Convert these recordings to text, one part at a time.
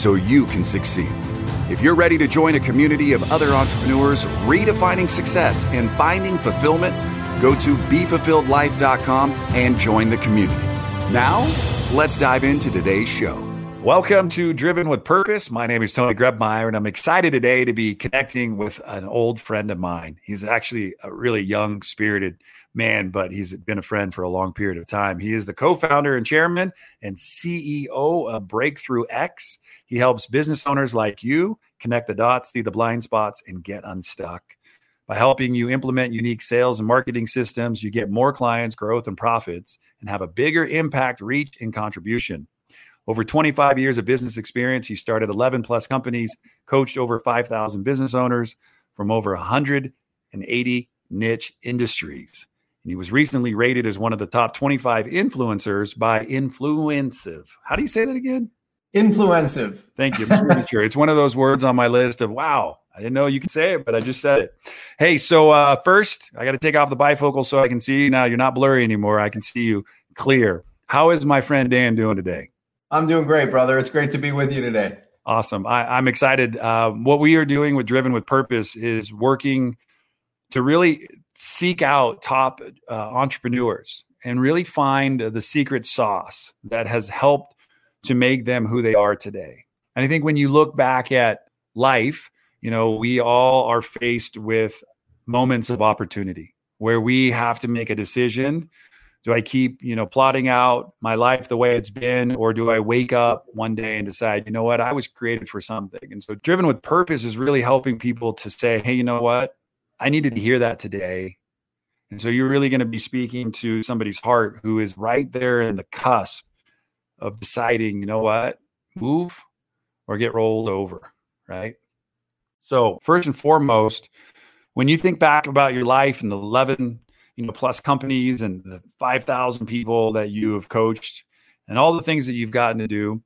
so you can succeed. If you're ready to join a community of other entrepreneurs redefining success and finding fulfillment, go to BeFulfilledLife.com and join the community. Now, let's dive into today's show. Welcome to Driven with Purpose. My name is Tony Grebmeier, and I'm excited today to be connecting with an old friend of mine. He's actually a really young, spirited man, but he's been a friend for a long period of time. He is the co founder and chairman and CEO of Breakthrough X. He helps business owners like you connect the dots, see the blind spots, and get unstuck. By helping you implement unique sales and marketing systems, you get more clients, growth, and profits, and have a bigger impact, reach, and contribution. Over 25 years of business experience, he started 11 plus companies, coached over 5,000 business owners from over 180 niche industries. And he was recently rated as one of the top 25 influencers by Influencive. How do you say that again? Influencive. Thank you. sure. It's one of those words on my list of wow. I didn't know you could say it, but I just said it. Hey, so uh, first, I got to take off the bifocal so I can see you now. You're not blurry anymore. I can see you clear. How is my friend Dan doing today? I'm doing great, brother. It's great to be with you today. Awesome. I, am excited. Uh, what we are doing with Driven with Purpose is working to really seek out top uh, entrepreneurs and really find the secret sauce that has helped to make them who they are today. And I think when you look back at life, you know, we all are faced with moments of opportunity where we have to make a decision do I keep, you know, plotting out my life the way it's been, or do I wake up one day and decide, you know what, I was created for something? And so, driven with purpose is really helping people to say, hey, you know what, I needed to hear that today. And so, you're really going to be speaking to somebody's heart who is right there in the cusp of deciding, you know what, move or get rolled over, right? So, first and foremost, when you think back about your life and the 11 you know plus companies and the 5000 people that you have coached and all the things that you've gotten to do.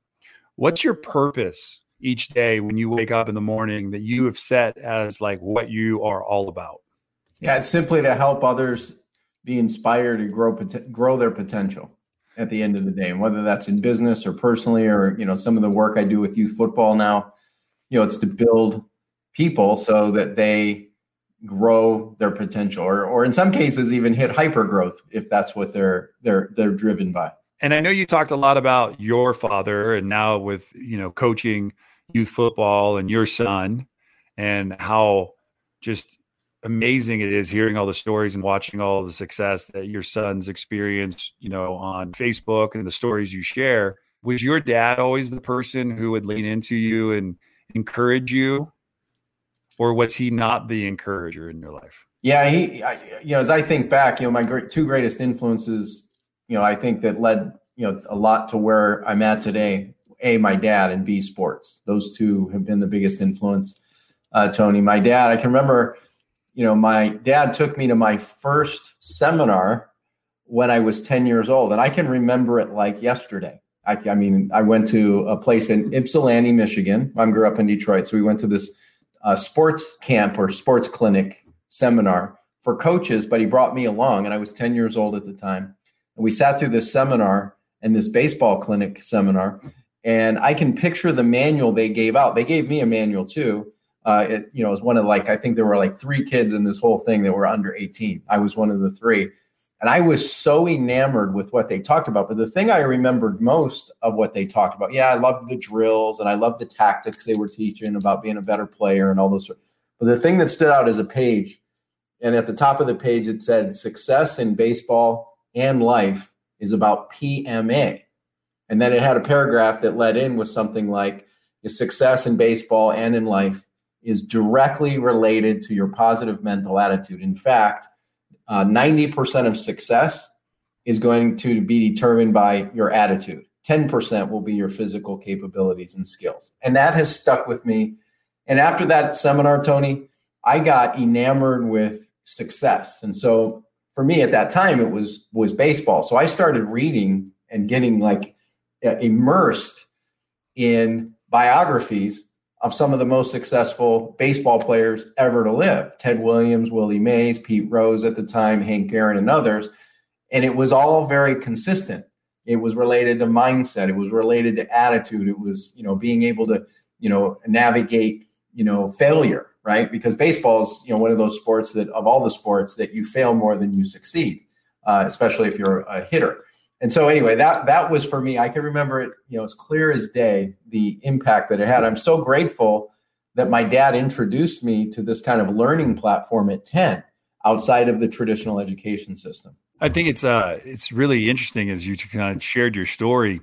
What's your purpose each day when you wake up in the morning that you have set as like what you are all about? Yeah it's simply to help others be inspired and grow grow their potential at the end of the day. And whether that's in business or personally or you know some of the work i do with youth football now you know it's to build people so that they grow their potential or or in some cases even hit hyper growth if that's what they're they're they're driven by. And i know you talked a lot about your father and now with you know coaching youth football and your son and how just amazing it is hearing all the stories and watching all the success that your son's experienced you know on facebook and the stories you share. Was your dad always the person who would lean into you and encourage you or was he not the encourager in your life? Yeah, he, I, you know, as I think back, you know, my great, two greatest influences, you know, I think that led, you know, a lot to where I'm at today. A, my dad, and B, sports. Those two have been the biggest influence. Uh, Tony, my dad, I can remember, you know, my dad took me to my first seminar when I was 10 years old, and I can remember it like yesterday. I, I mean, I went to a place in Ypsilanti, Michigan. I grew up in Detroit, so we went to this a sports camp or sports clinic seminar for coaches, but he brought me along, and I was 10 years old at the time. And we sat through this seminar and this baseball clinic seminar, and I can picture the manual they gave out. They gave me a manual too. Uh, it, you know, it was one of like I think there were like three kids in this whole thing that were under 18. I was one of the three, and I was so enamored with what they talked about. But the thing I remembered most of what they talked about, yeah, I loved the drills and I loved the tactics they were teaching about being a better player and all those. But the thing that stood out as a page, and at the top of the page, it said, success in baseball and life is about PMA. And then it had a paragraph that led in with something like, success in baseball and in life is directly related to your positive mental attitude. In fact, uh, 90% of success is going to be determined by your attitude. 10% will be your physical capabilities and skills. And that has stuck with me. And after that seminar, Tony, I got enamored with success. And so for me at that time, it was was baseball. So I started reading and getting like immersed in biographies of some of the most successful baseball players ever to live Ted Williams, Willie Mays, Pete Rose at the time, Hank Aaron, and others. And it was all very consistent. It was related to mindset, it was related to attitude, it was, you know, being able to, you know, navigate, you know, failure, right? Because baseball is, you know, one of those sports that, of all the sports, that you fail more than you succeed, uh, especially if you're a hitter and so anyway that that was for me i can remember it you know as clear as day the impact that it had. I'm so grateful that my dad introduced me to this kind of learning platform at 10 outside of the traditional education system. I think it's uh it's really interesting as you kind of shared your story.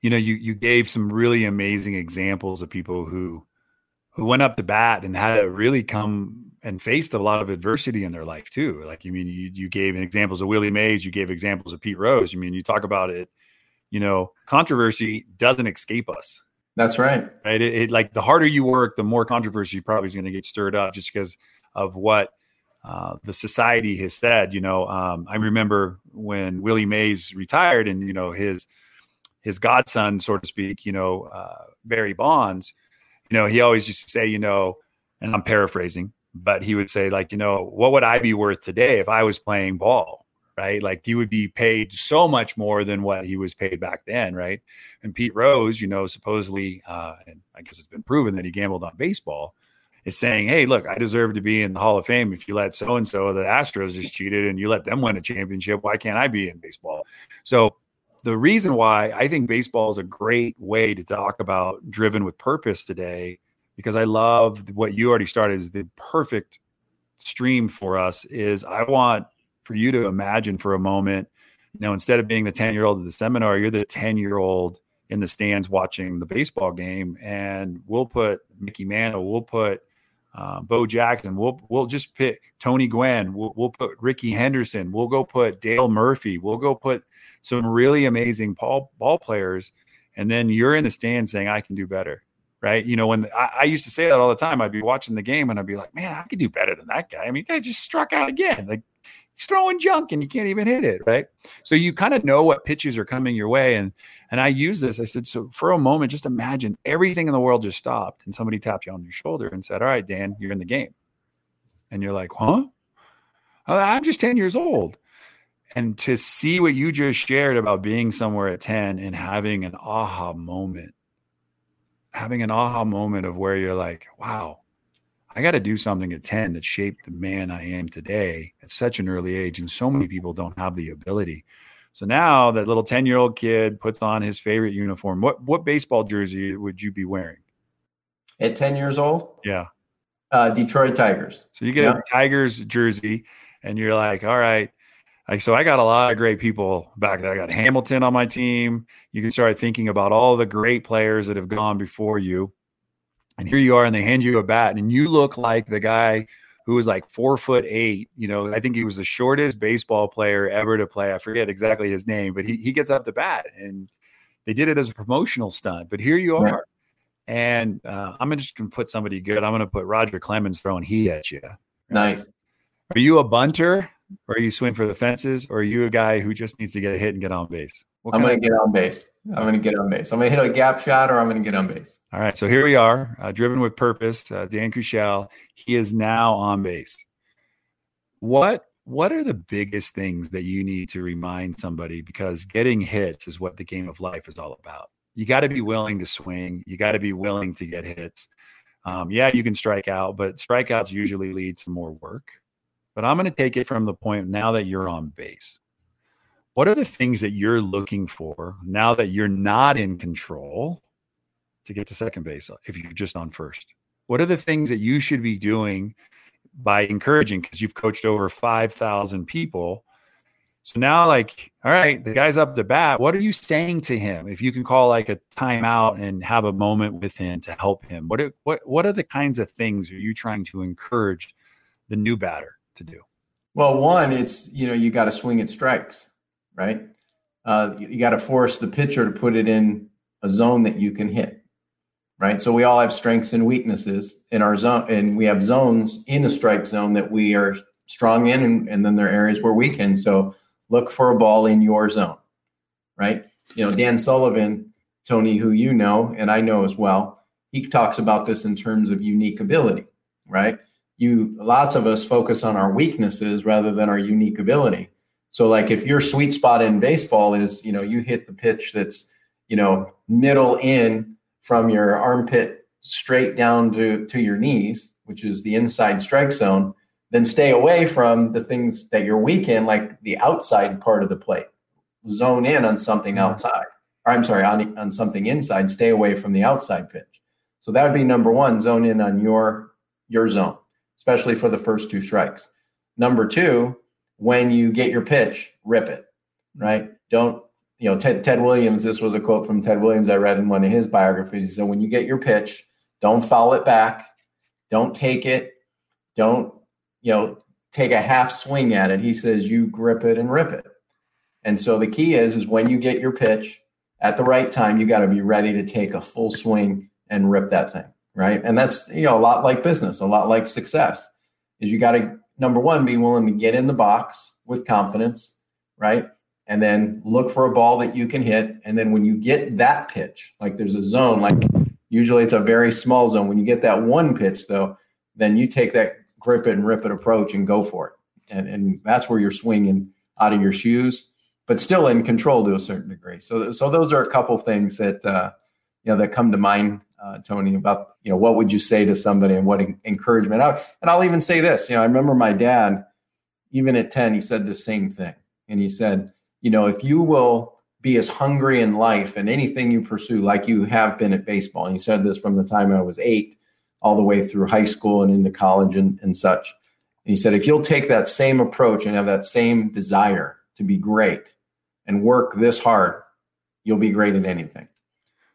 You know you you gave some really amazing examples of people who who went up to bat and had to really come and faced a lot of adversity in their life too. Like you mean you you gave examples of Willie Mays, you gave examples of Pete Rose. You mean you talk about it, you know, controversy doesn't escape us. That's right. Right. It, it like the harder you work, the more controversy probably is going to get stirred up just because of what uh, the society has said. You know, um, I remember when Willie Mays retired, and you know his his godson, so to speak, you know, uh, Barry Bonds. You know, he always used to say, you know, and I'm paraphrasing, but he would say like you know what would i be worth today if i was playing ball? Right? Like he would be paid so much more than what he was paid back then right? And pete rose you know supposedly uh, and i guess it's been proven that he gambled on baseball is saying hey look i deserve to be in the hall of fame. If you let so and so the astros just cheated and you let them win a championship why can't i be in baseball? So the reason why i think baseball is a great way to talk about driven with purpose today because I love what you already started is the perfect stream for us is I want for you to imagine for a moment, you know, instead of being the 10 year old at the seminar, you're the 10 year old in the stands watching the baseball game. And we'll put Mickey Mantle, we'll put uh, Bo Jackson, we'll we'll just pick Tony Gwynn, we'll, we'll put Rickey Henderson, we'll go put Dale Murphy, we'll go put some really amazing ball, ball players. And then you're in the stand saying, I can do better right? You know, when I, I, used to say that all the time, I'd be watching the game and I'd be like, man, I could do better than that guy. I mean, guy just struck out again. Like he's throwing junk and you can't even hit it, right? So you kind of know what pitches are coming your way. And and I use this. I said, so for a moment, just imagine everything in the world just stopped and somebody tapped you on your shoulder and said, All right, Dan, you're in the game. And you're like, huh? Oh, I'm just 10 years old. And to see what you just shared about being somewhere at 10 and having an aha moment having an aha moment of where you're like, wow, I got to do something at 10 that shaped the man I am today at such an early age. And so many people don't have the ability. So now that little 10 year old kid puts on his favorite uniform. What, what baseball jersey would you be wearing? At 10 years old? Yeah. Uh, Detroit Tigers. So you get yeah. a Tigers jersey and you're like, all right, like, so I got a lot of great people back there. I got Hamilton on my team. You can start thinking about all the great players that have gone before you. And here you are, and they hand you a bat, and you look like the guy who was like four foot eight. You know, I think he was the shortest baseball player ever to play. I forget exactly his name, but he, he gets up the bat, and they did it as a promotional stunt. But here you are. And uh, I'm just going to put somebody good. I'm going to put Roger Clemens throwing heat at you. Right? Nice. Are you a bunter? Or you swing for the fences, or are you a guy who just needs to get a hit and get on base? What I'm going to get on base. I'm going to get on base. I'm going to hit a gap shot, or I'm going to get on base. All right. So here we are, uh, driven with purpose. Uh, Dan Kuschell, he is now on base. What What are the biggest things that you need to remind somebody? Because getting hits is what the game of life is all about. You got to be willing to swing. You got to be willing to get hits. Um, yeah, you can strike out, but strikeouts usually lead to more work. But I'm going to take it from the point now that you're on base. What are the things that you're looking for now that you're not in control to get to second base uh, if you're just on first? What are the things that you should be doing by encouraging? Because you've coached over 5,000 people. So now, like, all right, the guy's up the bat. What are you saying to him? If you can call like a timeout and have a moment with him to help him, what are, what what are the kinds of things are you trying to encourage the new batter? To do? Well, one, it's you know you got to swing at strikes, right? uh, you, you got to force the pitcher to put it in a zone that you can hit. Right. So we all have strengths and weaknesses in our zone, and we have zones in the strike zone that we are strong in, and, and then there are areas where we can. So look for a ball in your zone. Right. You know, Dan Sullivan, Tony, who you know, and I know as well, he talks about this in terms of unique ability. Right. You lots of us focus on our weaknesses rather than our unique ability. So like if your sweet spot in baseball is, you know, you hit the pitch that's, you know, middle in from your armpit straight down to, to your knees, which is the inside strike zone, then stay away from the things that you're weak in, like the outside part of the plate. Zone in on something mm-hmm. outside. Or I'm sorry, on, on something inside, stay away from the outside pitch. So that would be number one, zone in on your your zone, especially for the first two strikes. Number two, when you get your pitch, rip it, mm-hmm. right? Don't, you know, Ted, Ted Williams, this was a quote from Ted Williams I read in one of his biographies. He said, when you get your pitch, don't foul it back, don't take it, don't, you know, take a half swing at it. He says, you grip it and rip it. And so the key is, is when you get your pitch at the right time, you got to be ready to take a full swing and rip that thing, right? And that's, you know, a lot like business, a lot like success is you got to number one, be willing to get in the box with confidence, right? And then look for a ball that you can hit. And then when you get that pitch, like there's a zone, like usually it's a very small zone. When you get that one pitch, though, then you take that grip it and rip it approach and go for it. And, and that's where you're swinging out of your shoes, but still in control to a certain degree. So, so those are a couple things that, uh, you know, that come to mind uh, Tony, about you know what would you say to somebody and what encouragement. I, and I'll even say this. You know, I remember my dad, even at ten, he said the same thing, and he said, you know, if you will be as hungry in life and anything you pursue like you have been at baseball, and he said this from the time I was eight all the way through high school and into college and, and such. And he said, if you'll take that same approach and have that same desire to be great and work this hard, you'll be great at anything.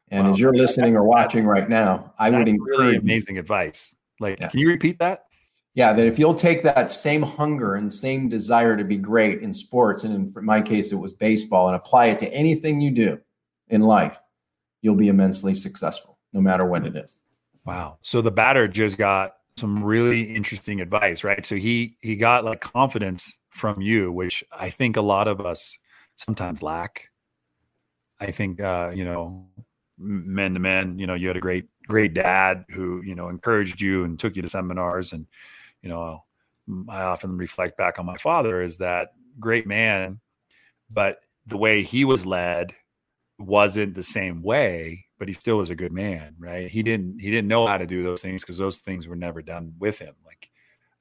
And wow. as you're listening or watching right now, I would encourage really amazing advice. Like, yeah. can you repeat that? Yeah, that if you'll take that same hunger and same desire to be great in sports, and in my case, it was baseball, and apply it to anything you do in life, you'll be immensely successful, no matter what it is. Wow. So the batter just got some really interesting advice, right? So he he got like confidence from you, which I think a lot of us sometimes lack. I think uh, you know men to men. You know, you had a great, great dad who, you know, encouraged you and took you to seminars. And, you know, I often reflect back on my father is that great man, but the way he was led wasn't the same way, but he still was a good man, right? He didn't, he didn't know how to do those things because those things were never done with him. Like,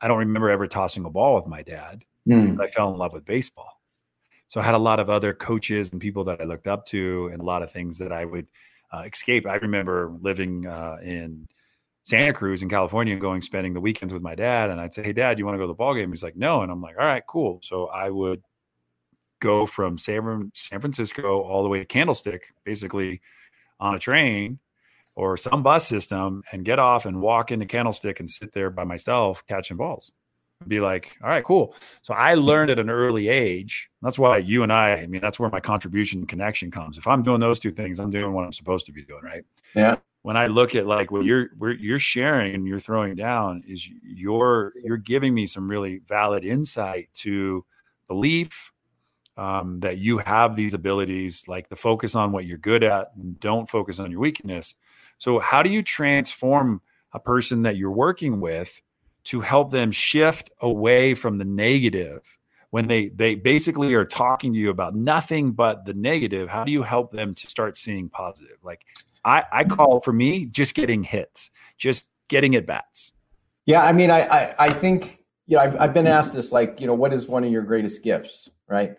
I don't remember ever tossing a ball with my dad. Mm. I fell in love with baseball. So I had a lot of other coaches and people that I looked up to and a lot of things that I would uh, escape. I remember living uh, in Santa Cruz in California and going spending the weekends with my dad. And I'd say, Hey, dad, you want to go to the ball game? He's like, No. And I'm like, All right, cool. So I would go from San, San Francisco all the way to Candlestick, basically on a train or some bus system and get off and walk into Candlestick and sit there by myself catching balls be like, all right, cool. So I learned at an early age. That's why you and I, I mean, that's where my contribution connection comes. If I'm doing those two things, I'm doing what I'm supposed to be doing, right? Yeah. When I look at like what you're you're sharing and you're throwing down is you're you're giving me some really valid insight to belief um, that you have these abilities, like the focus on what you're good at and don't focus on your weakness. So how do you transform a person that you're working with to help them shift away from the negative. When they they basically are talking to you about nothing but the negative how do you help them to start seeing positive? Like i i call for me just getting hits just getting at bats. Yeah i mean i i, I think you know I've, I've been asked this like you know what is one of your greatest gifts right?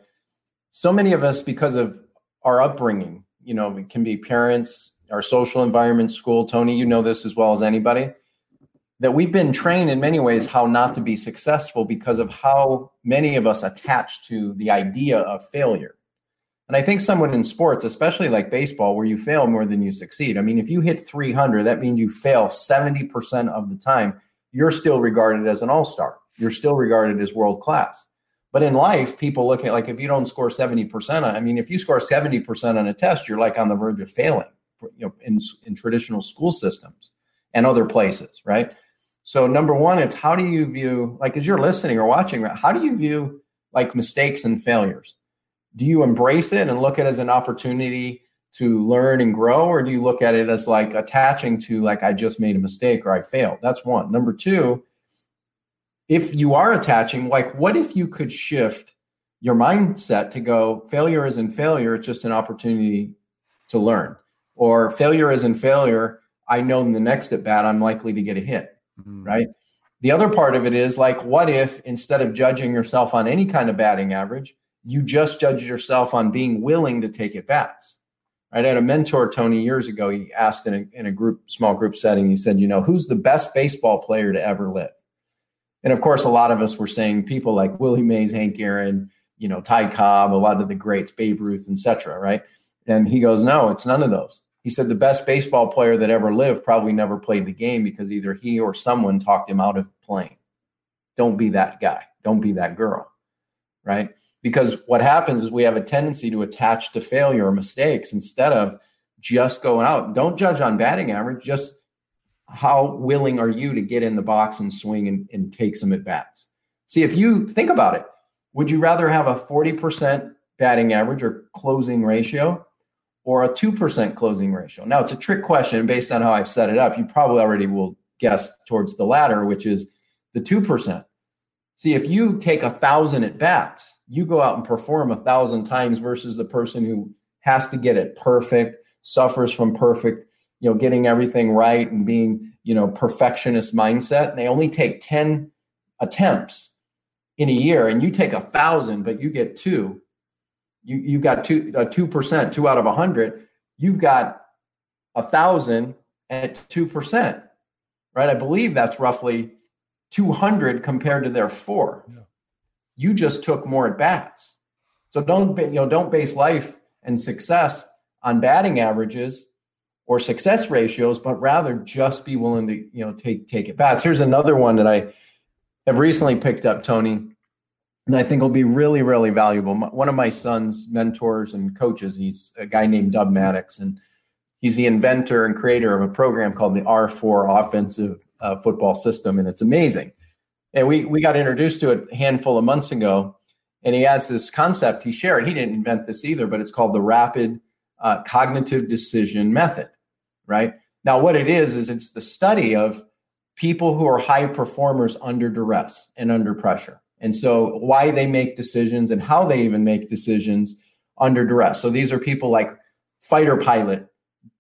So many of us because of our upbringing you know it can be parents our social environment school. Tony you know this as well as anybody that we've been trained in many ways how not to be successful because of how many of us attach to the idea of failure. And I think someone in sports, especially like baseball, where you fail more than you succeed. I mean, if you hit 300, that means you fail 70% of the time. You're still regarded as an all star, you're still regarded as world class. But in life, people look at like if you don't score 70%, I mean, if you score 70% on a test, you're like on the verge of failing, you know, in, in traditional school systems and other places, right? So number one, it's how do you view, like as you're listening or watching, how do you view like mistakes and failures? Do you embrace it and look at it as an opportunity to learn and grow, or do you look at it as like attaching to like I just made a mistake or I failed? That's one. Number two, if you are attaching, like what if you could shift your mindset to go, failure isn't failure, it's just an opportunity to learn. Or failure isn't failure. I know in the next at bat, I'm likely to get a hit. Mm-hmm. Right. The other part of it is like, what if instead of judging yourself on any kind of batting average, you just judge yourself on being willing to take at bats? Right. I had a mentor, Tony, years ago. He asked in a, in a group, small group setting, he said, you know, who's the best baseball player to ever live? And of course, a lot of us were saying people like Willie Mays, Hank Aaron, you know, Ty Cobb, a lot of the greats, Babe Ruth, etc. Right? And he goes, no, it's none of those. He said the best baseball player that ever lived probably never played the game because either he or someone talked him out of playing. Don't be that guy. Don't be that girl. Right? Because what happens is we have a tendency to attach to failure or mistakes instead of just going out. Don't judge on batting average. Just how willing are you to get in the box and swing and, and take some at bats? See, if you think about it, would you rather have a 40% batting average or closing ratio or a 2% closing ratio? Now, it's a trick question. Based on how I've set it up, you probably already will guess towards the latter, which is the 2%. See, if you take a thousand at bats, you go out and perform a thousand times versus the person who has to get it perfect, suffers from perfect you know getting everything right and being you know perfectionist mindset they only take 10 attempts in a year and you take a thousand but you get two you you got two uh, two percent two out of a hundred you've got a thousand at two percent right i believe that's roughly 200 compared to their four yeah. you just took more at bats so don't you know don't base life and success on batting averages or success ratios, but rather just be willing to, you know, take take it bats. Here's another one that I have recently picked up, Tony, and I think will be really, really valuable. One of my son's mentors and coaches, he's a guy named Dub Maddox, and he's the inventor and creator of a program called the R4 Offensive uh, Football System, and it's amazing. And we we got introduced to it a handful of months ago, and he has this concept he shared. He didn't invent this either, but it's called the Rapid uh, Cognitive Decision Method right? Now, what it is, is it's the study of people who are high performers under duress and under pressure. And so, why they make decisions and how they even make decisions under duress. So, these are people like fighter pilot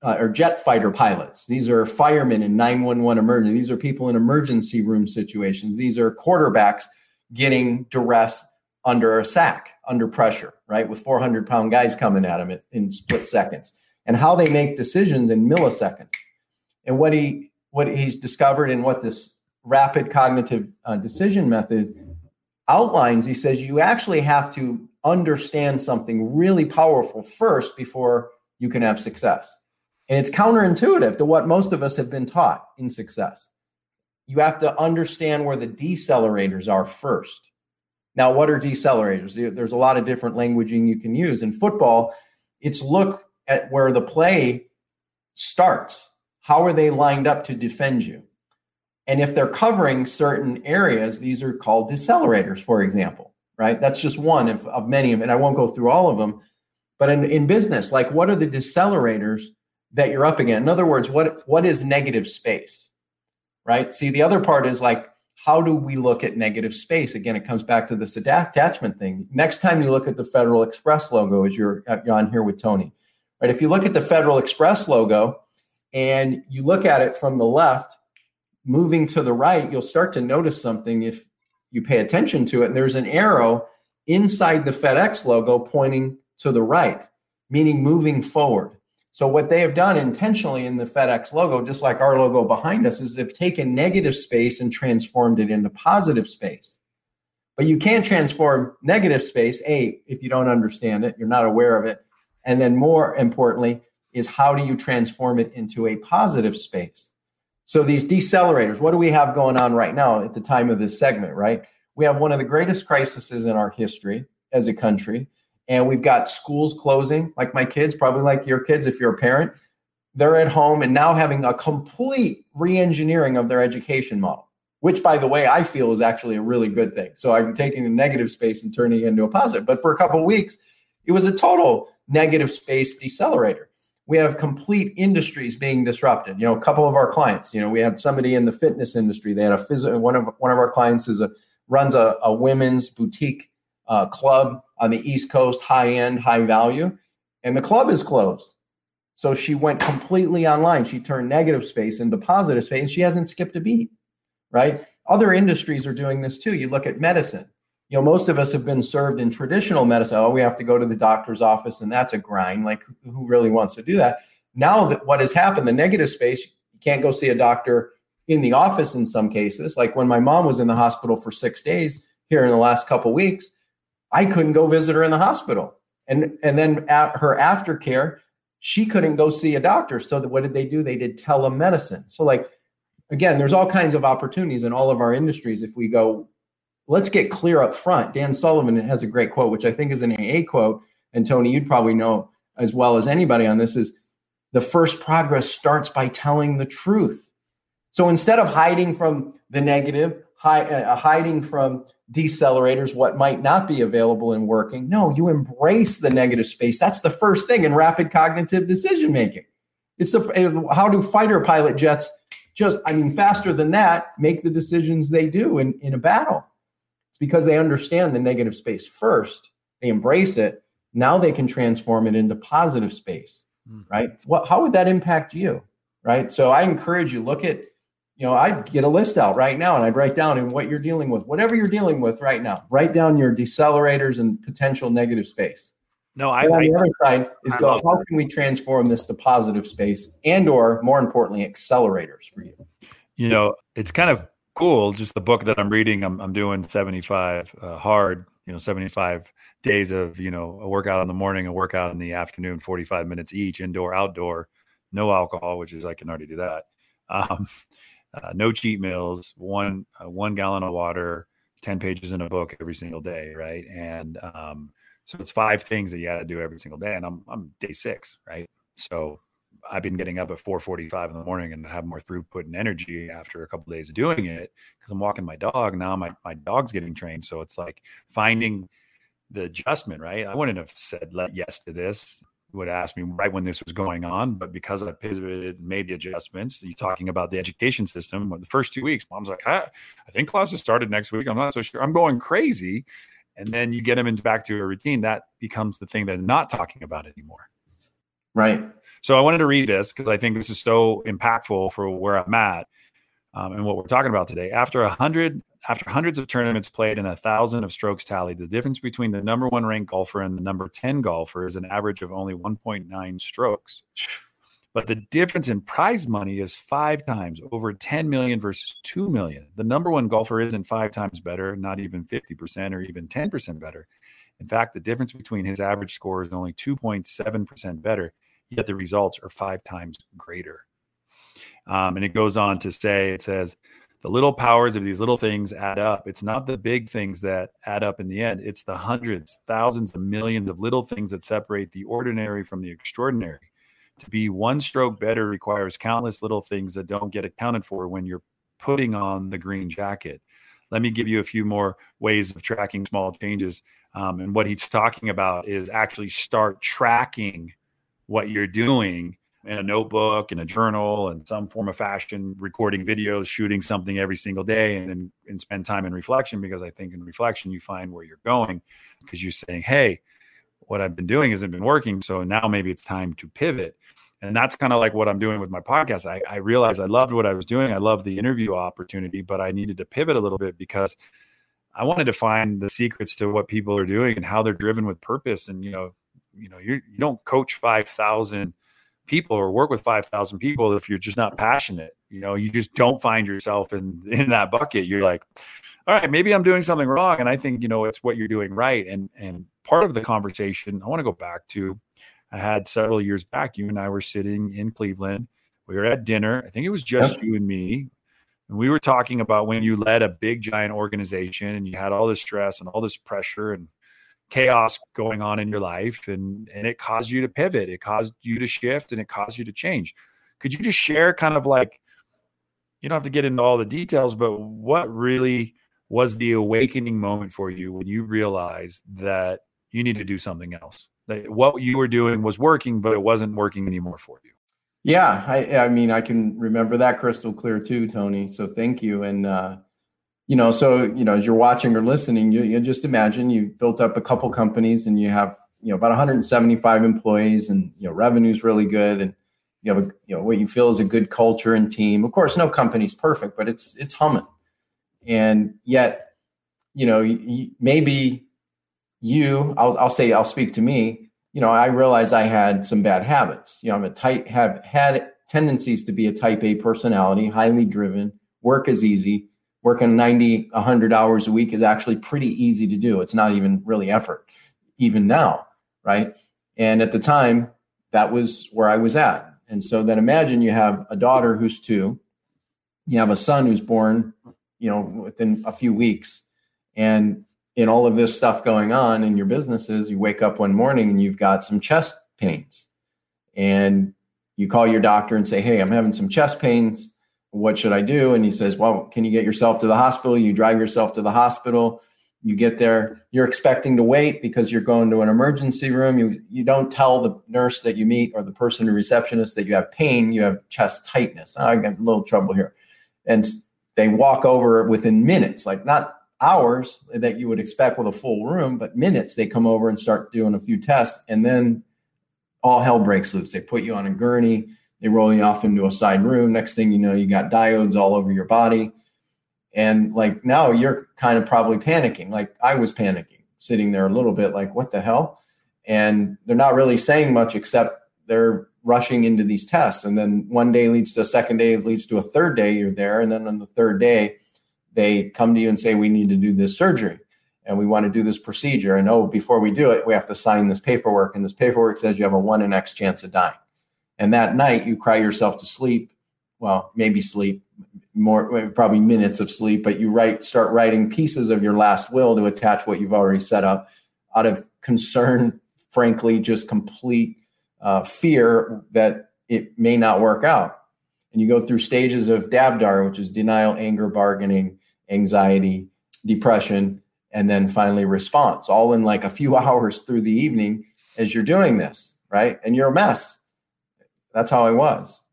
uh, or jet fighter pilots. These are firemen in 911 emergency. These are people in emergency room situations. These are quarterbacks getting duress under a sack, under pressure, right? With 400 pound guys coming at them in split seconds and how they make decisions in milliseconds. And what he what he's discovered and what this rapid cognitive uh, decision method outlines, he says you actually have to understand something really powerful first before you can have success. And it's counterintuitive to what most of us have been taught in success. You have to understand where the decelerators are first. Now, what are decelerators? There's a lot of different languaging you can use. In football, it's look at where the play starts. How are they lined up to defend you? And if they're covering certain areas, these are called decelerators, for example, right? That's just one of, of many, of, and I won't go through all of them. But in, in business, like what are the decelerators that you're up against? In other words, what what is negative space? Right? See, the other part is like, how do we look at negative space? Again, it comes back to this attachment thing. Next time you look at the Federal Express logo, as uh, you're on here with Tony, right? If you look at the Federal Express logo and you look at it from the left, moving to the right, you'll start to notice something if you pay attention to it. And there's an arrow inside the FedEx logo pointing to the right, meaning moving forward. So, what they have done intentionally in the FedEx logo, just like our logo behind us, is they've taken negative space and transformed it into positive space. But you can't transform negative space, A, if you don't understand it, you're not aware of it. And then more importantly, is how do you transform it into a positive space? So these decelerators, what do we have going on right now at the time of this segment, right? We have one of the greatest crises in our history as a country. And we've got schools closing, like my kids, probably like your kids if you're a parent. They're at home and now having a complete re engineering of their education model, which, by the way, I feel is actually a really good thing. So I'm taking a negative space and turning it into a positive. But for a couple weeks, it was a total negative space decelerator we have complete industries being disrupted. You know, a couple of our clients, you know, we had somebody in the fitness industry. They had a physical, one of one of our clients is a runs a, a women's boutique uh, club on the East Coast, high end, high value, and the club is closed. So she went completely online. She turned negative space into positive space, and she hasn't skipped a beat. Right? Other industries are doing this too. You look at medicine you know, most of us have been served in traditional medicine. Oh, we have to go to the doctor's office, and that's a grind. Like, who really wants to do that? Now that what has happened, the negative space, you can't go see a doctor in the office in some cases. Like when my mom was in the hospital for six days here in the last couple weeks, I couldn't go visit her in the hospital. And and then at her aftercare, she couldn't go see a doctor. So what did they do? They did telemedicine. So like again, there's all kinds of opportunities in all of our industries if we go let's get clear up front. Dan Sullivan has a great quote, which I think is an AA quote. And Tony, you'd probably know as well as anybody on this is the first progress starts by telling the truth. So instead of hiding from the negative, hi, uh, hiding from decelerators, what might not be available in working, no, you embrace the negative space. That's the first thing in rapid cognitive decision making. It's the uh, how do fighter pilot jets just, I mean, faster than that, make the decisions they do in, in a battle. It's because they understand the negative space first, they embrace it. Now they can transform it into positive space, mm. right? What, how would that impact you, right? So I encourage you look at, you know, I'd get a list out right now and I'd write down in what you're dealing with, whatever you're dealing with right now. Write down your decelerators and potential negative space. No, I. on the other side is I go. How can we transform this to positive space, and or more importantly, accelerators for you? You know, it's kind of cool. Just the book that I'm reading, I'm, I'm doing 75 uh, hard, you know, 75 days of, you know, a workout in the morning, a workout in the afternoon, 45 minutes each, indoor, outdoor, no alcohol, which is I can already do that. Um, uh, no cheat meals, one uh, one gallon of water, 10 pages in a book every single day, right? And um, so it's five things that you got to do every single day, and I'm I'm day six, right? So I've been getting up at 4:45 in the morning and have more throughput and energy after a couple of days of doing it because I'm walking my dog. Now my my dog's getting trained, so it's like finding the adjustment. Right? I wouldn't have said yes to this. Would ask me right when this was going on, but because I pivoted, made the adjustments. You talking about the education system? The first two weeks, mom's like, I, I think classes started next week. I'm not so sure. I'm going crazy, and then you get them into back to a routine. That becomes the thing that not talking about anymore. Right. So I wanted to read this because I think this is so impactful for where I'm at um, and what we're talking about today. After a hundred, after hundreds of tournaments played and a thousand of strokes tallied, the difference between the number one ranked golfer and the number 10 golfer is an average of only 1.9 strokes. But the difference in prize money is five times over 10 million versus 2 million. The number one golfer isn't five times better, not even 50% or even 10% better. In fact, the difference between his average score is only 2.7% better yet the results are five times greater. Um, and it goes on to say, it says, the little powers of these little things add up. It's not the big things that add up in the end, it's the hundreds, thousands of millions of little things that separate the ordinary from the extraordinary. To be one stroke better requires countless little things that don't get accounted for when you're putting on the green jacket. Let me give you a few more ways of tracking small changes. Um, and what he's talking about is actually start tracking what you're doing in a notebook in a journal and some form of fashion recording videos shooting something every single day and then and spend time in reflection because i think in reflection you find where you're going because you're saying hey what i've been doing hasn't been working so now maybe it's time to pivot. And that's kind of like what i'm doing with my podcast. I, I realized i loved what i was doing. I loved the interview opportunity but i needed to pivot a little bit because i wanted to find the secrets to what people are doing and how they're driven with purpose and you know you know, you're, you you do not coach 5,000 people or work with 5,000 people if you're just not passionate. You know, you just don't find yourself in, in that bucket. You're like, all right, maybe I'm doing something wrong. And I think, you know, it's what you're doing right. And, and part of the conversation I want to go back to, I had several years back, you and I were sitting in Cleveland. We were at dinner. I think it was just yep. you and me. And we were talking about when you led a big giant organization and you had all this stress and all this pressure and chaos going on in your life and and it caused you to pivot it caused you to shift and it caused you to change. Could you just share kind of like you don't have to get into all the details but what really was the awakening moment for you when you realized that you need to do something else? That what you were doing was working but it wasn't working anymore for you. Yeah i i mean i can remember that crystal clear too tony so thank you and uh you know, so you know, as you're watching or listening, you, you just imagine you built up a couple companies and you have you know about 175 employees and you know revenue's really good and you have a you know what you feel is a good culture and team. Of course, no company's perfect, but it's it's humming. And yet, you know, maybe you, I'll, I'll say, I'll speak to me. You know, I realized I had some bad habits. You know, I'm a type have had tendencies to be a type A personality, highly driven. Work is easy working 90 100 hours a week is actually pretty easy to do. It's not even really effort even now right? And at the time that was where i was at. And so then imagine you have a daughter who's two you have a son who's born you know within a few weeks and in all of this stuff going on in your businesses you wake up one morning and you've got some chest pains. And you call your doctor and say hey i'm having some chest pains what should I do? And he says, well, can you get yourself to the hospital? You drive yourself to the hospital. You get there, you're expecting to wait because you're going to an emergency room. You, you don't tell the nurse that you meet or the person, the receptionist, that you have pain, you have chest tightness. I got a little trouble here. And they walk over within minutes, like not hours that you would expect with a full room, but minutes they come over and start doing a few tests. And then all hell breaks loose. They put you on a gurney they roll you off into a side room. Next thing you know, you got diodes all over your body. And like now you're kind of probably panicking, like I was panicking, sitting there a little bit like, what the hell? And they're not really saying much except they're rushing into these tests. And then one day leads to a second day, leads to a third day, you're there. And then on the third day, they come to you and say, we need to do this surgery and we want to do this procedure. And oh, before we do it, we have to sign this paperwork. And this paperwork says you have a one in X chance of dying. And that night you cry yourself to sleep. Well, maybe sleep more, probably minutes of sleep, but you write, start writing pieces of your last will to attach what you've already set up out of concern, frankly, just complete uh, fear that it may not work out. And you go through stages of DABDAR, which is denial, anger, bargaining, anxiety, depression, and then finally response, all in like a few hours through the evening as you're doing this, right? And you're a mess that's how I was.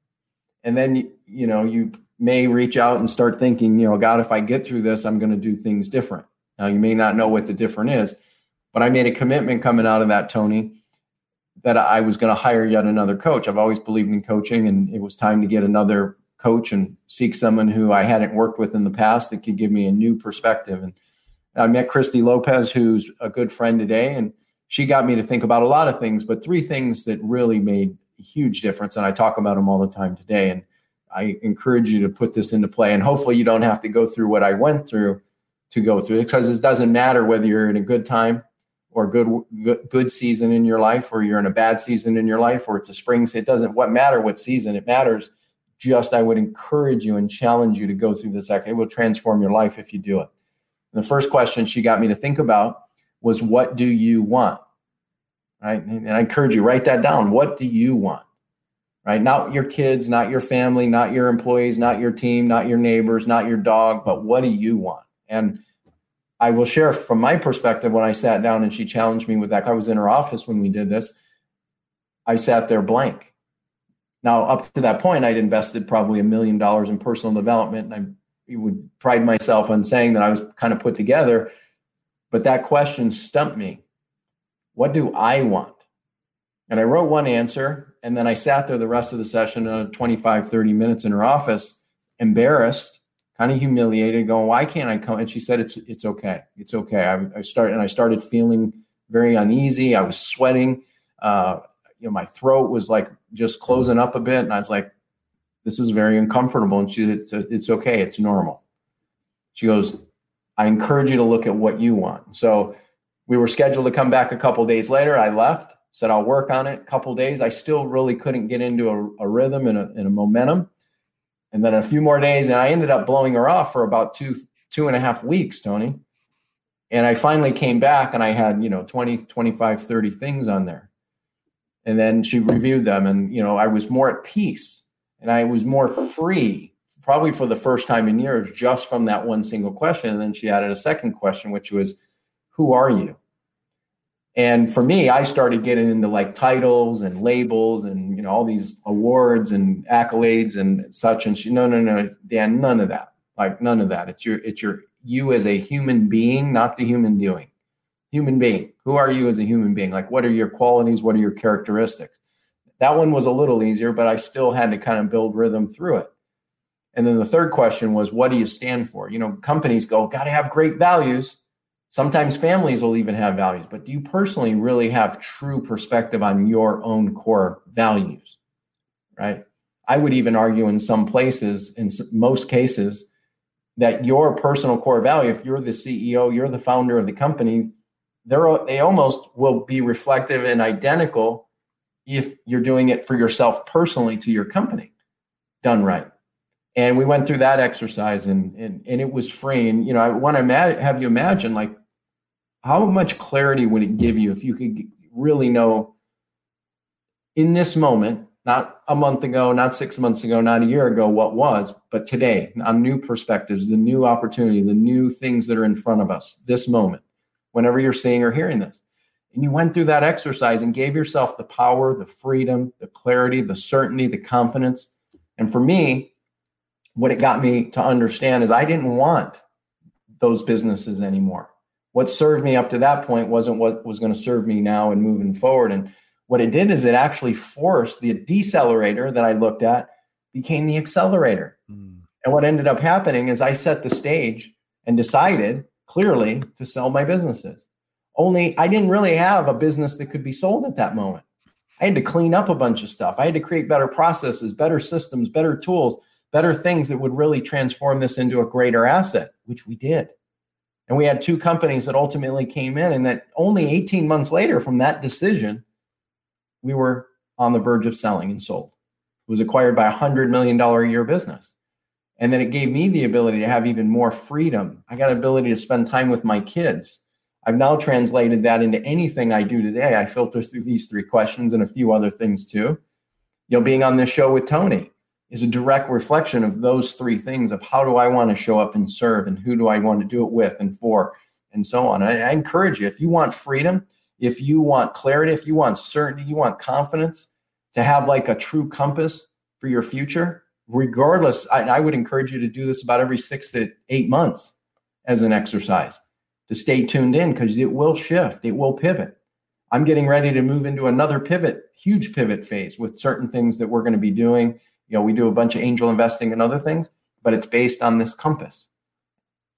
And then, you know, you may reach out and start thinking, you know, God, if I get through this, I'm going to do things different. Now, you may not know what the different is, but I made a commitment coming out of that, Tony, that I was going to hire yet another coach. I've always believed in coaching, and it was time to get another coach and seek someone who I hadn't worked with in the past that could give me a new perspective. And I met Christy Lopez, who's a good friend today, and she got me to think about a lot of things, but three things that really made huge difference. And I talk about them all the time today. And I encourage you to put this into play. And hopefully, you don't have to go through what I went through to go through it because it doesn't matter whether you're in a good time or good, good good season in your life or you're in a bad season in your life or it's a spring it doesn't what matter what season it matters just i would encourage you and challenge you to go through this it will transform your life if you do it and the first question she got me to think about was what do you want right? And I encourage you, write that down. What do you want? Right? Not your kids, not your family, not your employees, not your team, not your neighbors, not your dog, but what do you want? And I will share from my perspective when I sat down and she challenged me with that. I was in her office when we did this. I sat there blank. Now, up to that point, I'd invested probably a million dollars in personal development. And I would pride myself on saying that I was kind of put together. But that question stumped me what do I want? And I wrote one answer. And then I sat there the rest of the session, uh, 25, 30 minutes in her office, embarrassed, kind of humiliated, going, why can't I come? And she said, it's, it's okay. It's okay. I, I started, and I started feeling very uneasy. I was sweating. Uh, you know, my throat was like just closing up a bit. And I was like, this is very uncomfortable. And she said, it's okay. It's normal. She goes, I encourage you to look at what you want. So we were scheduled to come back a couple days later. I left, said I'll work on it. A couple days. I still really couldn't get into a, a rhythm and a, and a momentum. And then a few more days, and I ended up blowing her off for about two, two and a half weeks, Tony. And I finally came back and I had, you know, 20, 25, 30 things on there. And then she reviewed them and, you know, I was more at peace and I was more free, probably for the first time in years, just from that one single question. And then she added a second question, which was, Who are you? And for me, I started getting into like titles and labels and you know all these awards and accolades and such. And she, no, no, no, Dan, none of that. Like none of that. It's your, it's your you as a human being, not the human doing. Human being. Who are you as a human being? Like what are your qualities? What are your characteristics? That one was a little easier, but I still had to kind of build rhythm through it. And then the third question was, what do you stand for? You know, companies go, got to have great values Sometimes families will even have values, but do you personally really have true perspective on your own core values? Right. I would even argue in some places, in most cases, that your personal core value, if you're the CEO, you're the founder of the company, they're, they almost will be reflective and identical if you're doing it for yourself personally to your company done right. And we went through that exercise and, and, and it was free. And, you know, I want to ma- have you imagine like how much clarity would it give you if you could really know in this moment, not a month ago, not six months ago, not a year ago, what was, but today, on new perspectives, the new opportunity, the new things that are in front of us, this moment, whenever you're seeing or hearing this. And you went through that exercise and gave yourself the power, the freedom, the clarity, the certainty, the confidence. And for me, what it got me to understand is I didn't want those businesses anymore what served me up to that point wasn't what was going to serve me now and moving forward. And what it did is it actually forced the decelerator that I looked at became the accelerator. Mm. And what ended up happening is I set the stage and decided clearly to sell my businesses. Only I didn't really have a business that could be sold at that moment. I had to clean up a bunch of stuff. I had to create better processes, better systems, better tools, better things that would really transform this into a greater asset, which we did. And we had two companies that ultimately came in, and that only 18 months later from that decision, we were on the verge of selling and sold. It was acquired by a $100 million a year business. And then it gave me the ability to have even more freedom. I got ability to spend time with my kids. I've now translated that into anything I do today. I filter through these three questions and a few other things too. You know, being on this show with Tony, is a direct reflection of those three things of how do I want to show up and serve and who do I want to do it with and for and so on. I, I encourage you if you want freedom, if you want clarity, if you want certainty, you want confidence to have like a true compass for your future, regardless, I, I would encourage you to do this about every six to eight months as an exercise to stay tuned in because it will shift, it will pivot. I'm getting ready to move into another pivot, huge pivot phase with certain things that we're going to be doing you know, we do a bunch of angel investing and other things, but it's based on this compass.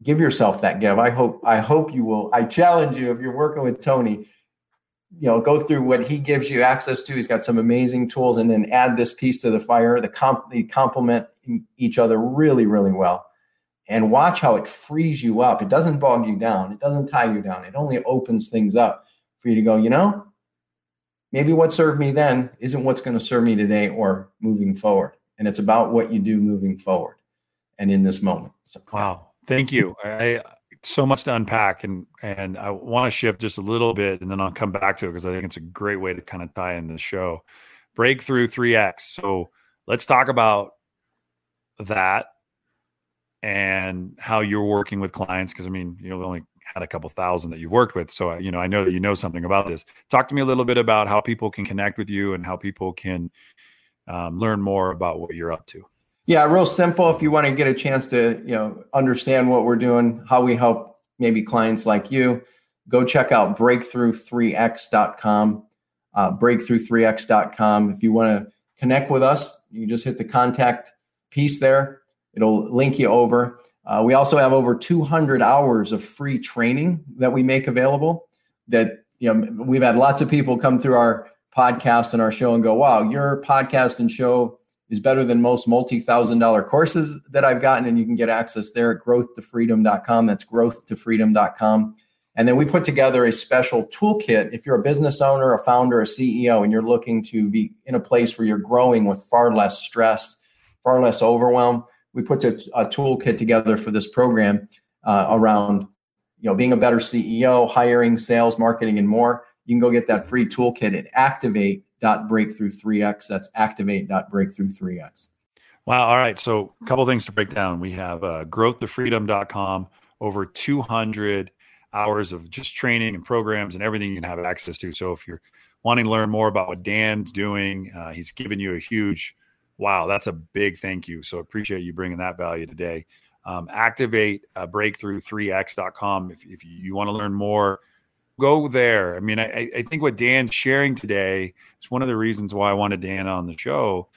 Give yourself that give. I hope, I hope you will. I challenge you if you're working with Tony, you know, go through what he gives you access to. He's got some amazing tools, and then add this piece to the fire. The comp, they complement each other really, really well. And watch how it frees you up. It doesn't bog you down. It doesn't tie you down. It only opens things up for you to go. You know, maybe what served me then isn't what's going to serve me today or moving forward. And it's about what you do moving forward and in this moment. So, wow. Thank you. I, so much to unpack and and I want to shift just a little bit and then I'll come back to it because I think it's a great way to kind of tie in the show. Breakthrough 3x. So let's talk about that and how you're working with clients because I mean, you only had a couple thousand that you've worked with. So, you know, I know that you know something about this. Talk to me a little bit about how people can connect with you and how people can um, learn more about what you're up to. Yeah, real simple. If you want to get a chance to, you know, understand what we're doing, how we help maybe clients like you, go check out breakthrough3x.com, uh, breakthrough3x.com. If you want to connect with us, you just hit the contact piece there. It'll link you over. Uh, we also have over 200 hours of free training that we make available. That you know, we've had lots of people come through our podcast and our show and go, "Wow, your podcast and show is better than most multi-thousand dollar courses that I've gotten." And you can get access there at growth2freedom.com. That's growth2freedom.com. And then we put together a special toolkit. If you're a business owner, a founder, a CEO, and you're looking to be in a place where you're growing with far less stress, far less overwhelm we put a, a toolkit together for this program uh, around you know being a better ceo hiring sales marketing and more you can go get that free toolkit at activate.breakthrough3x that's activate.breakthrough3x wow all right so a couple things to break down we have uh, growth2freedom.com over 200 hours of just training and programs and everything you can have access to so if you're wanting to learn more about what dan's doing uh, he's given you a huge wow, that's a big thank you. So appreciate you bringing that value today. Um, activate uh, breakthrough3x.com. If, if you want to learn more, go there. I mean, I, I think what Dan's sharing today is one of the reasons why I wanted Dan on the show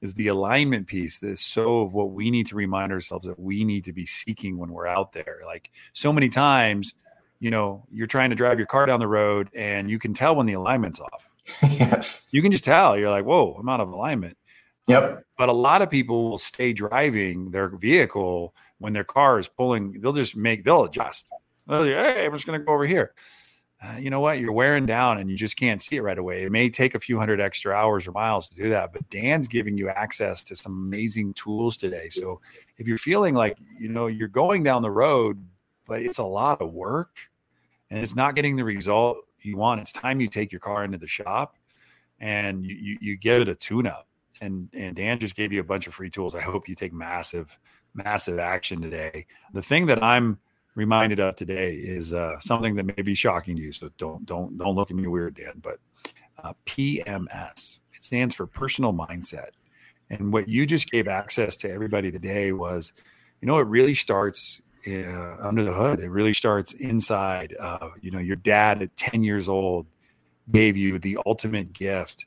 is the alignment piece. This so of what we need to remind ourselves that we need to be seeking when we're out there. Like so many times, you know, you're trying to drive your car down the road and you can tell when the alignment's off. yes. You can just tell. You're like, whoa, I'm out of alignment. Yep. Um, but a lot of people will stay driving their vehicle when their car is pulling. They'll just make, they'll adjust. They'll, hey, I'm just going to go over here. Uh, you know what? You're wearing down and you just can't see it right away. It may take a few hundred extra hours or miles to do that, but Dan's giving you access to some amazing tools today. So if you're feeling like, you know, you're going down the road, but it's a lot of work and it's not getting the result you want, it's time you take your car into the shop and you, you, you it a tune up and and Dan just gave you a bunch of free tools. I hope you take massive massive action today. The thing that I'm reminded of today is uh, something that may be shocking to you. So don't don't don't look at me weird, Dan. But uh, PMS it stands for personal mindset. And what you just gave access to everybody today was, you know, it really starts uh, under the hood. It really starts inside. You know, your dad at 10 years old gave you the ultimate gift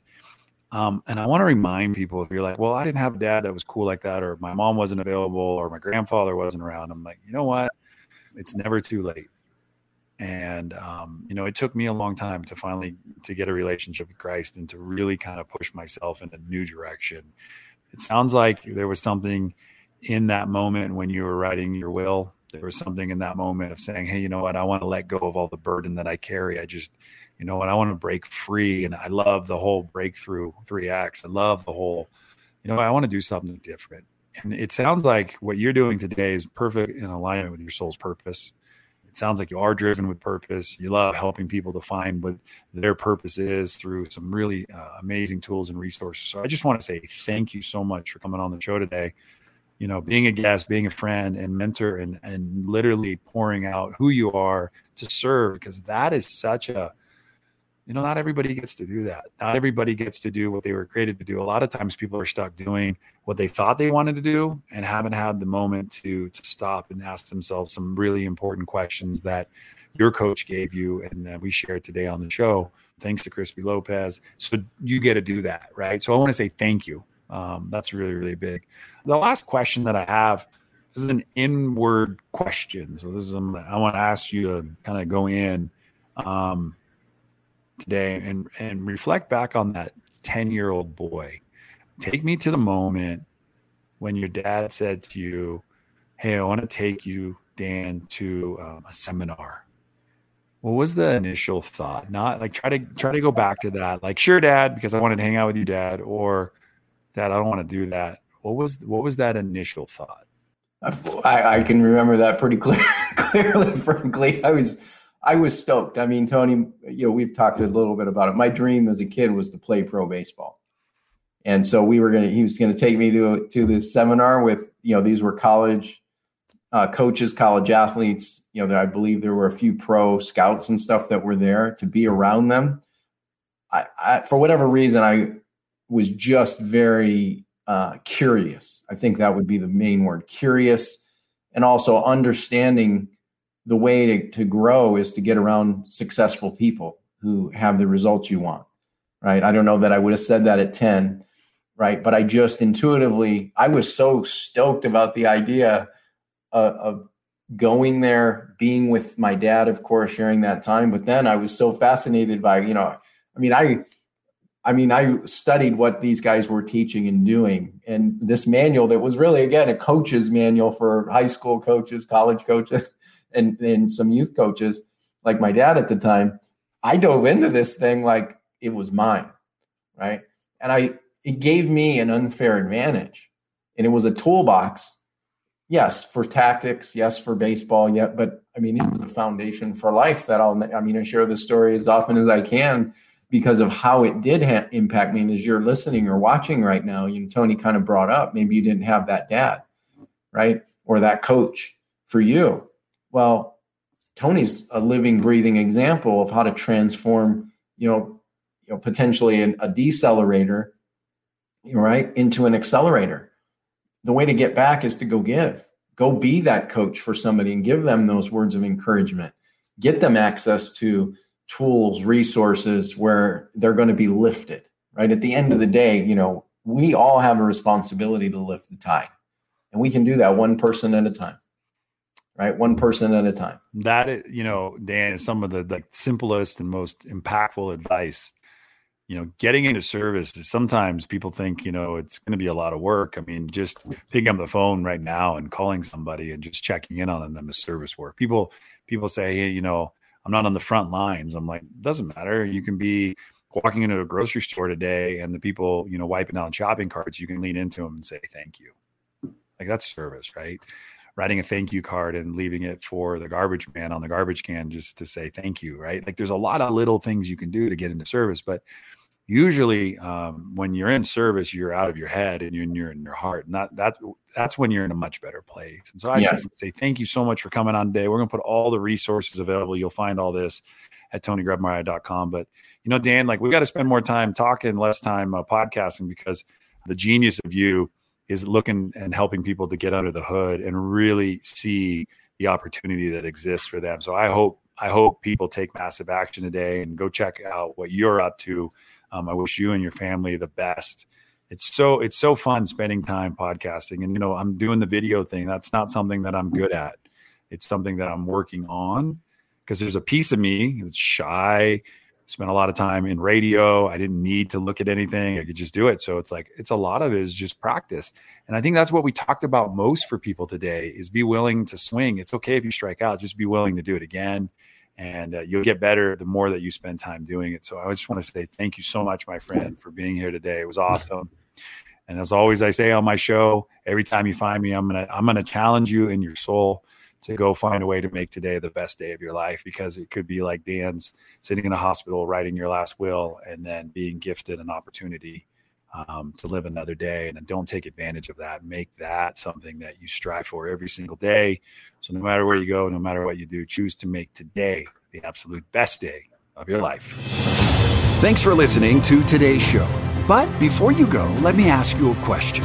um, and I want to remind people if you're like, well, I didn't have a dad that was cool like that, or my mom wasn't available, or my grandfather wasn't around. I'm like, you know what? It's never too late. And um, you know, it took me a long time to finally to get a relationship with Christ and to really kind of push myself in a new direction. It sounds like there was something in that moment when you were writing your will. There was something in that moment of saying, "Hey, you know what? I want to let go of all the burden that I carry. I just you know, and I want to break free. And I love the whole breakthrough 3x. I love the whole, you know, I want to do something different. And it sounds like what you're doing today is perfect in alignment with your soul's purpose. It sounds like you are driven with purpose. You love helping people to find what their purpose is through some really uh, amazing tools and resources. So I just want to say thank you so much for coming on the show today. You know, being a guest, being a friend and mentor, and and literally pouring out who you are to serve, because that is such a you know, not everybody gets to do that. Not everybody gets to do what they were created to do. A lot of times people are stuck doing what they thought they wanted to do and haven't had the moment to to stop and ask themselves some really important questions that your coach gave you and that we shared today on the show. Thanks to Crispy Lopez. So you get to do that, right? So I want to say thank you. Um, that's really, really big. The last question that I have this is an inward question. So this is I want to ask you to kind of go in. Um, today and and reflect back on that 10 year old boy. Take me to the moment when your dad said to you hey i want to take you dan to um, a seminar. What was the initial thought? Not like try to try to go back to that like sure dad because i wanted to hang out with you dad or dad i don't want to do that. What was what was that initial thought? I, I can remember that pretty clear, clearly frankly. I was I was stoked. I mean, Tony, you know, we've talked a little bit about it. My dream as a kid was to play pro baseball. And so we were going to, he was going to take me to, to this seminar with, you know, these were college uh, coaches, college athletes. You know, I believe there were a few pro scouts and stuff that were there to be around them. I, I for whatever reason, I was just very uh, curious. I think that would be the main word curious and also understanding the way to, to grow is to get around successful people who have the results you want right? I don't know that i would have said that at 10 right? But i just intuitively i was so stoked about the idea of, of going there being with my dad of course sharing that time. But then i was so fascinated by you know i mean i I mean, I studied what these guys were teaching and doing. And this manual that was really, again, a coach's manual for high school coaches, college coaches, and, and some youth coaches, like my dad at the time, I dove into this thing like it was mine. Right. And I, it gave me an unfair advantage. And it was a toolbox yes, for tactics, yes, for baseball, yeah, but I mean, it was a foundation for life that I'll, I mean, I share the story as often as I can because of how it did ha- impact me. And as you're listening or watching right now, you know, Tony kind of brought up maybe you didn't have that dad, right? Or that coach for you. Well, Tony's a living, breathing example of how to transform, you know, you know, potentially an, a decelerator, right, into an accelerator. The way to get back is to go give. Go be that coach for somebody and give them those words of encouragement. Get them access to tools, resources where they're going to be lifted, right? At the end of the day, you know, we all have a responsibility to lift the tide. And we can do that one person at a time right? One person at a time. That you know, Dan is some of the like simplest and most impactful advice. You know, getting into service is sometimes people think, you know, it's going to be a lot of work. I mean, just picking up the phone right now and calling somebody and just checking in on them is service work. People, people say, hey, you know, I'm not on the front lines. I'm like, doesn't matter. You can be walking into a grocery store today and the people, you know, wiping down shopping carts, you can lean into them and say, thank you. Like that's service, right? Writing a thank you card and leaving it for the garbage man on the garbage can just to say thank you, right? Like there's a lot of little things you can do to get into service, but usually um, when you're in service, you're out of your head and you're, you're in your heart. And that, that, that's when you're in a much better place. And so I yes. just say thank you so much for coming on today. We're going to put all the resources available. You'll find all this at tonygrebmeyer.com. But, you know, Dan, like we got to spend more time talking, less time uh, podcasting because the genius of you is looking and helping people to get under the hood and really see the opportunity that exists for them. So I hope I hope people take massive action today and go check out what you're up to. Um, I wish you and your family the best. It's so it's so fun spending time podcasting, and you know I'm doing the video thing. That's not something that I'm good at. It's something that I'm working on because there's a piece of me that's shy spent a lot of time in radio. I didn't need to look at anything. I could just do it. So it's like it's a lot of it is just practice. And I think that's what we talked about most for people today is be willing to swing. It's okay if you strike out, just be willing to do it again. And uh, you'll get better the more that you spend time doing it. So I just want to say thank you so much, my friend, for being here today. It was awesome. And as always, I say on my show, every time you find me, I'm gonna I'm gonna challenge you in your soul to go find a way to make today the best day of your life because it could be like Dan's sitting in a hospital writing your last will and then being gifted an opportunity um, to live another day. And don't take advantage of that. Make that something that you strive for every single day. So no matter where you go, no matter what you do, choose to make today the absolute best day of your life. Thanks for listening to today's show. But before you go, let me ask you a question.